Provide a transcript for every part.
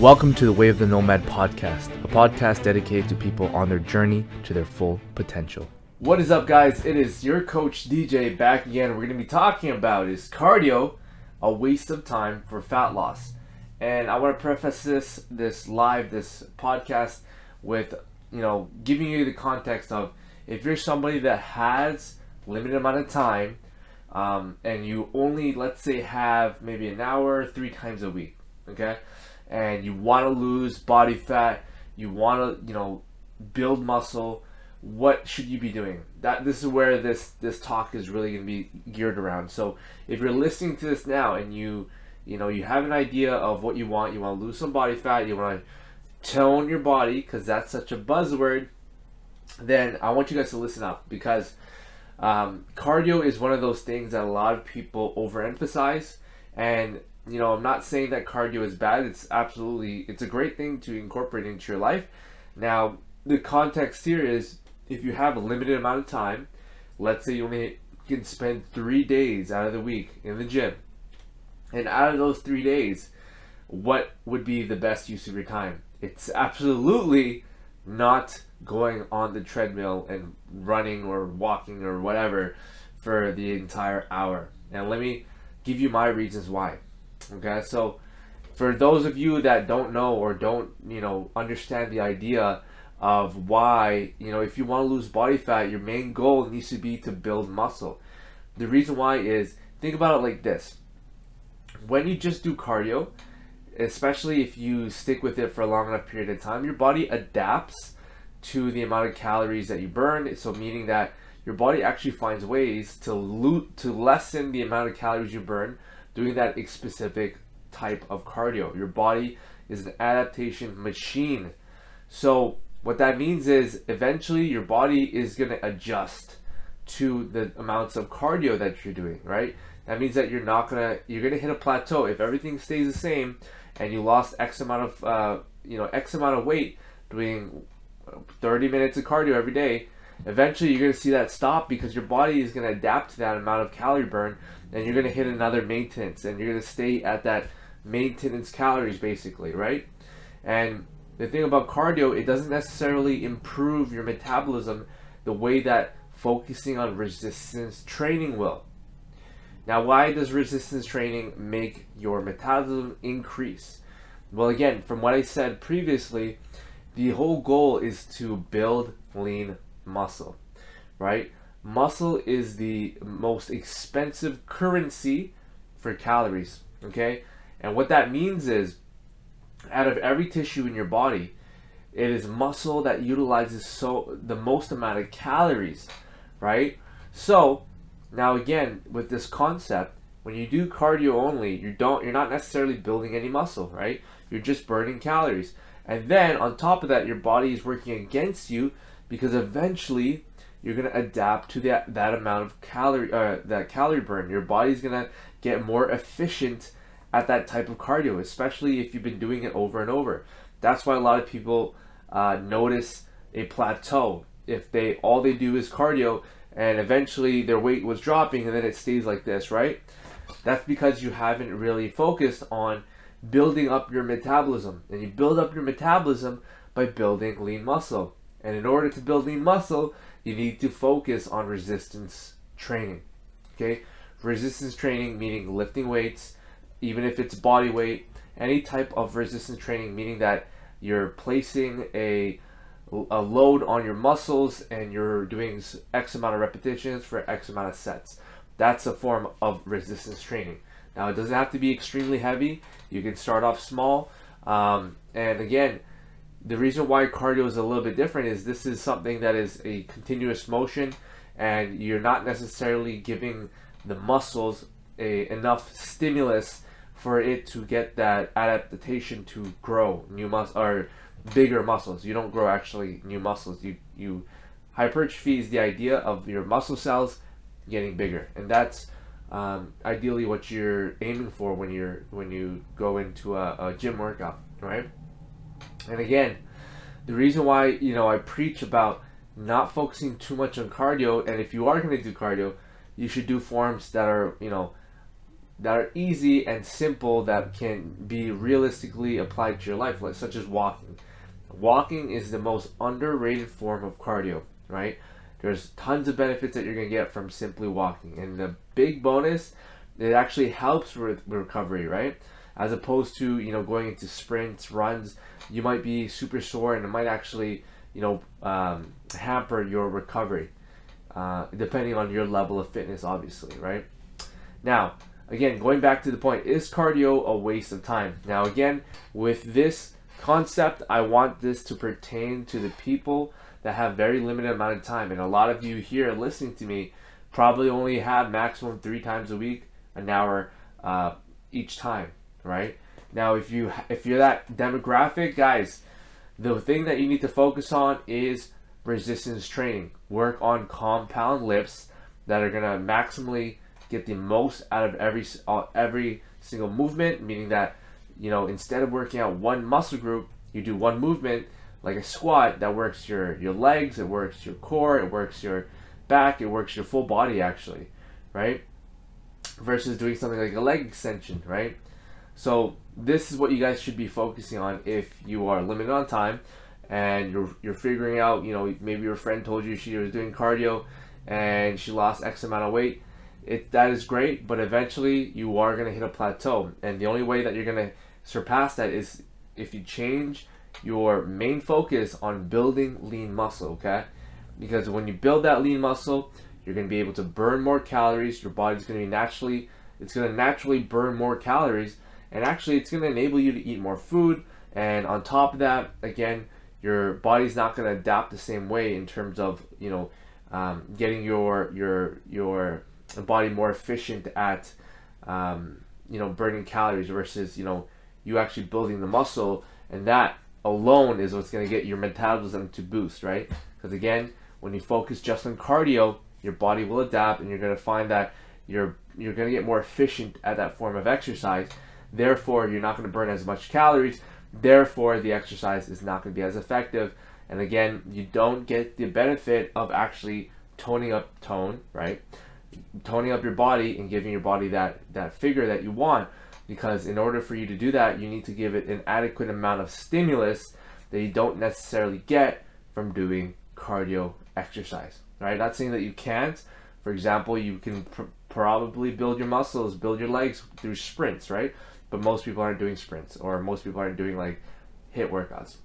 Welcome to the Way of the Nomad podcast, a podcast dedicated to people on their journey to their full potential. What is up, guys? It is your coach DJ back again. We're going to be talking about is cardio a waste of time for fat loss? And I want to preface this this live this podcast with you know giving you the context of if you're somebody that has limited amount of time um, and you only let's say have maybe an hour three times a week okay and you want to lose body fat you want to you know build muscle what should you be doing? That this is where this this talk is really going to be geared around. So if you're listening to this now and you you know you have an idea of what you want you want to lose some body fat you want to tone your body because that's such a buzzword then i want you guys to listen up because um, cardio is one of those things that a lot of people overemphasize, and you know I'm not saying that cardio is bad. It's absolutely it's a great thing to incorporate into your life. Now the context here is if you have a limited amount of time, let's say you only can spend three days out of the week in the gym, and out of those three days, what would be the best use of your time? It's absolutely not going on the treadmill and running or walking or whatever for the entire hour. And let me give you my reasons why. Okay, so for those of you that don't know or don't, you know, understand the idea of why, you know, if you want to lose body fat, your main goal needs to be to build muscle. The reason why is think about it like this. When you just do cardio, especially if you stick with it for a long enough period of time, your body adapts to the amount of calories that you burn. So meaning that your body actually finds ways to loot to lessen the amount of calories you burn doing that specific type of cardio. Your body is an adaptation machine. So what that means is eventually your body is going to adjust to the amounts of cardio that you're doing, right? That means that you're not gonna you're gonna hit a plateau if everything stays the same and you lost X amount of uh, you know X amount of weight doing 30 minutes of cardio every day, eventually you're going to see that stop because your body is going to adapt to that amount of calorie burn and you're going to hit another maintenance and you're going to stay at that maintenance calories basically, right? And the thing about cardio, it doesn't necessarily improve your metabolism the way that focusing on resistance training will. Now, why does resistance training make your metabolism increase? Well, again, from what I said previously, the whole goal is to build lean muscle, right? Muscle is the most expensive currency for calories, okay? And what that means is out of every tissue in your body, it is muscle that utilizes so the most amount of calories, right? So, now again, with this concept, when you do cardio only, you don't you're not necessarily building any muscle, right? You're just burning calories. And then on top of that, your body is working against you because eventually you're gonna adapt to that that amount of calorie uh, that calorie burn. Your body's gonna get more efficient at that type of cardio, especially if you've been doing it over and over. That's why a lot of people uh, notice a plateau if they all they do is cardio and eventually their weight was dropping and then it stays like this, right? That's because you haven't really focused on building up your metabolism. And you build up your metabolism by building lean muscle. And in order to build lean muscle, you need to focus on resistance training. Okay? Resistance training meaning lifting weights, even if it's body weight, any type of resistance training meaning that you're placing a a load on your muscles and you're doing X amount of repetitions for X amount of sets. That's a form of resistance training. Now, it doesn't have to be extremely heavy. You can start off small. Um, and again, the reason why cardio is a little bit different is this is something that is a continuous motion, and you're not necessarily giving the muscles a, enough stimulus for it to get that adaptation to grow new muscle or bigger muscles. You don't grow actually new muscles. You you hypertrophy is the idea of your muscle cells getting bigger, and that's um, ideally what you're aiming for when you're when you go into a, a gym workout, right? And again, the reason why you know I preach about not focusing too much on cardio, and if you are going to do cardio, you should do forms that are you know that are easy and simple that can be realistically applied to your life, like such as walking. Walking is the most underrated form of cardio, right? There's tons of benefits that you're gonna get from simply walking, and the big bonus, it actually helps with recovery, right? As opposed to you know going into sprints, runs, you might be super sore, and it might actually you know um, hamper your recovery, uh, depending on your level of fitness, obviously, right? Now, again, going back to the point, is cardio a waste of time? Now, again, with this concept, I want this to pertain to the people that have very limited amount of time. And a lot of you here listening to me probably only have maximum three times a week, an hour uh, each time, right? Now, if you if you're that demographic, guys, the thing that you need to focus on is resistance training. Work on compound lifts that are gonna maximally get the most out of every uh, every single movement, meaning that you know instead of working out one muscle group, you do one movement like a squat that works your your legs, it works your core, it works your back, it works your full body actually, right? Versus doing something like a leg extension, right? So this is what you guys should be focusing on if you are limited on time and you're you're figuring out, you know, maybe your friend told you she was doing cardio and she lost X amount of weight it that is great, but eventually you are gonna hit a plateau, and the only way that you're gonna surpass that is if you change your main focus on building lean muscle. Okay, because when you build that lean muscle, you're gonna be able to burn more calories. Your body's gonna be naturally it's gonna naturally burn more calories, and actually it's gonna enable you to eat more food. And on top of that, again, your body's not gonna adapt the same way in terms of you know um, getting your your your body more efficient at um, you know burning calories versus you know you actually building the muscle and that alone is what's going to get your metabolism to boost right because again when you focus just on cardio your body will adapt and you're going to find that you're you're going to get more efficient at that form of exercise therefore you're not going to burn as much calories. Therefore the exercise is not going to be as effective. And again you don't get the benefit of actually toning up tone right? Toning up your body and giving your body that that figure that you want. Because in order for you to do that you need to give it an adequate amount of stimulus that you don't necessarily get from doing cardio exercise right? Not saying that you can't. For example you can pr- probably build your muscles build your legs through sprints right but most people aren't doing sprints or most people aren't doing like HIIT workouts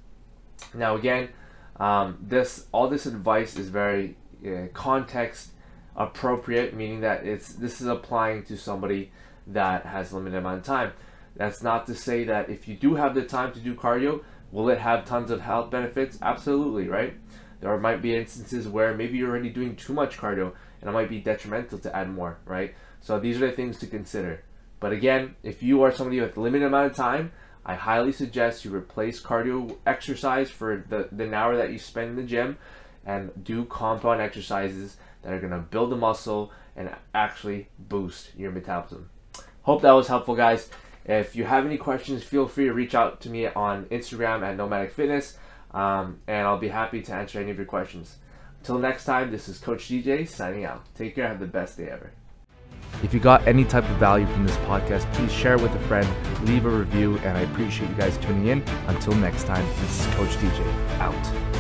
now again um, this all this advice is very uh, context appropriate, meaning that it's this is applying to somebody that has limited amount of time. That's not to say that if you do have the time to do cardio, will it have tons of health benefits? Absolutely, right? There might be instances where maybe you're already doing too much cardio and it might be detrimental to add more, right? So these are the things to consider. But again, if you are somebody with limited amount of time, I highly suggest you replace cardio exercise for the, the hour that you spend in the gym and do compound exercises that are going to build the muscle and actually boost your metabolism. Hope that was helpful, guys. If you have any questions, feel free to reach out to me on Instagram at Nomadic Fitness, um, and I'll be happy to answer any of your questions. Until next time, this is Coach DJ signing out. Take care. Have the best day ever. If you got any type of value from this podcast, please share it with a friend, leave a review, and I appreciate you guys tuning in. Until next time, this is Coach DJ out.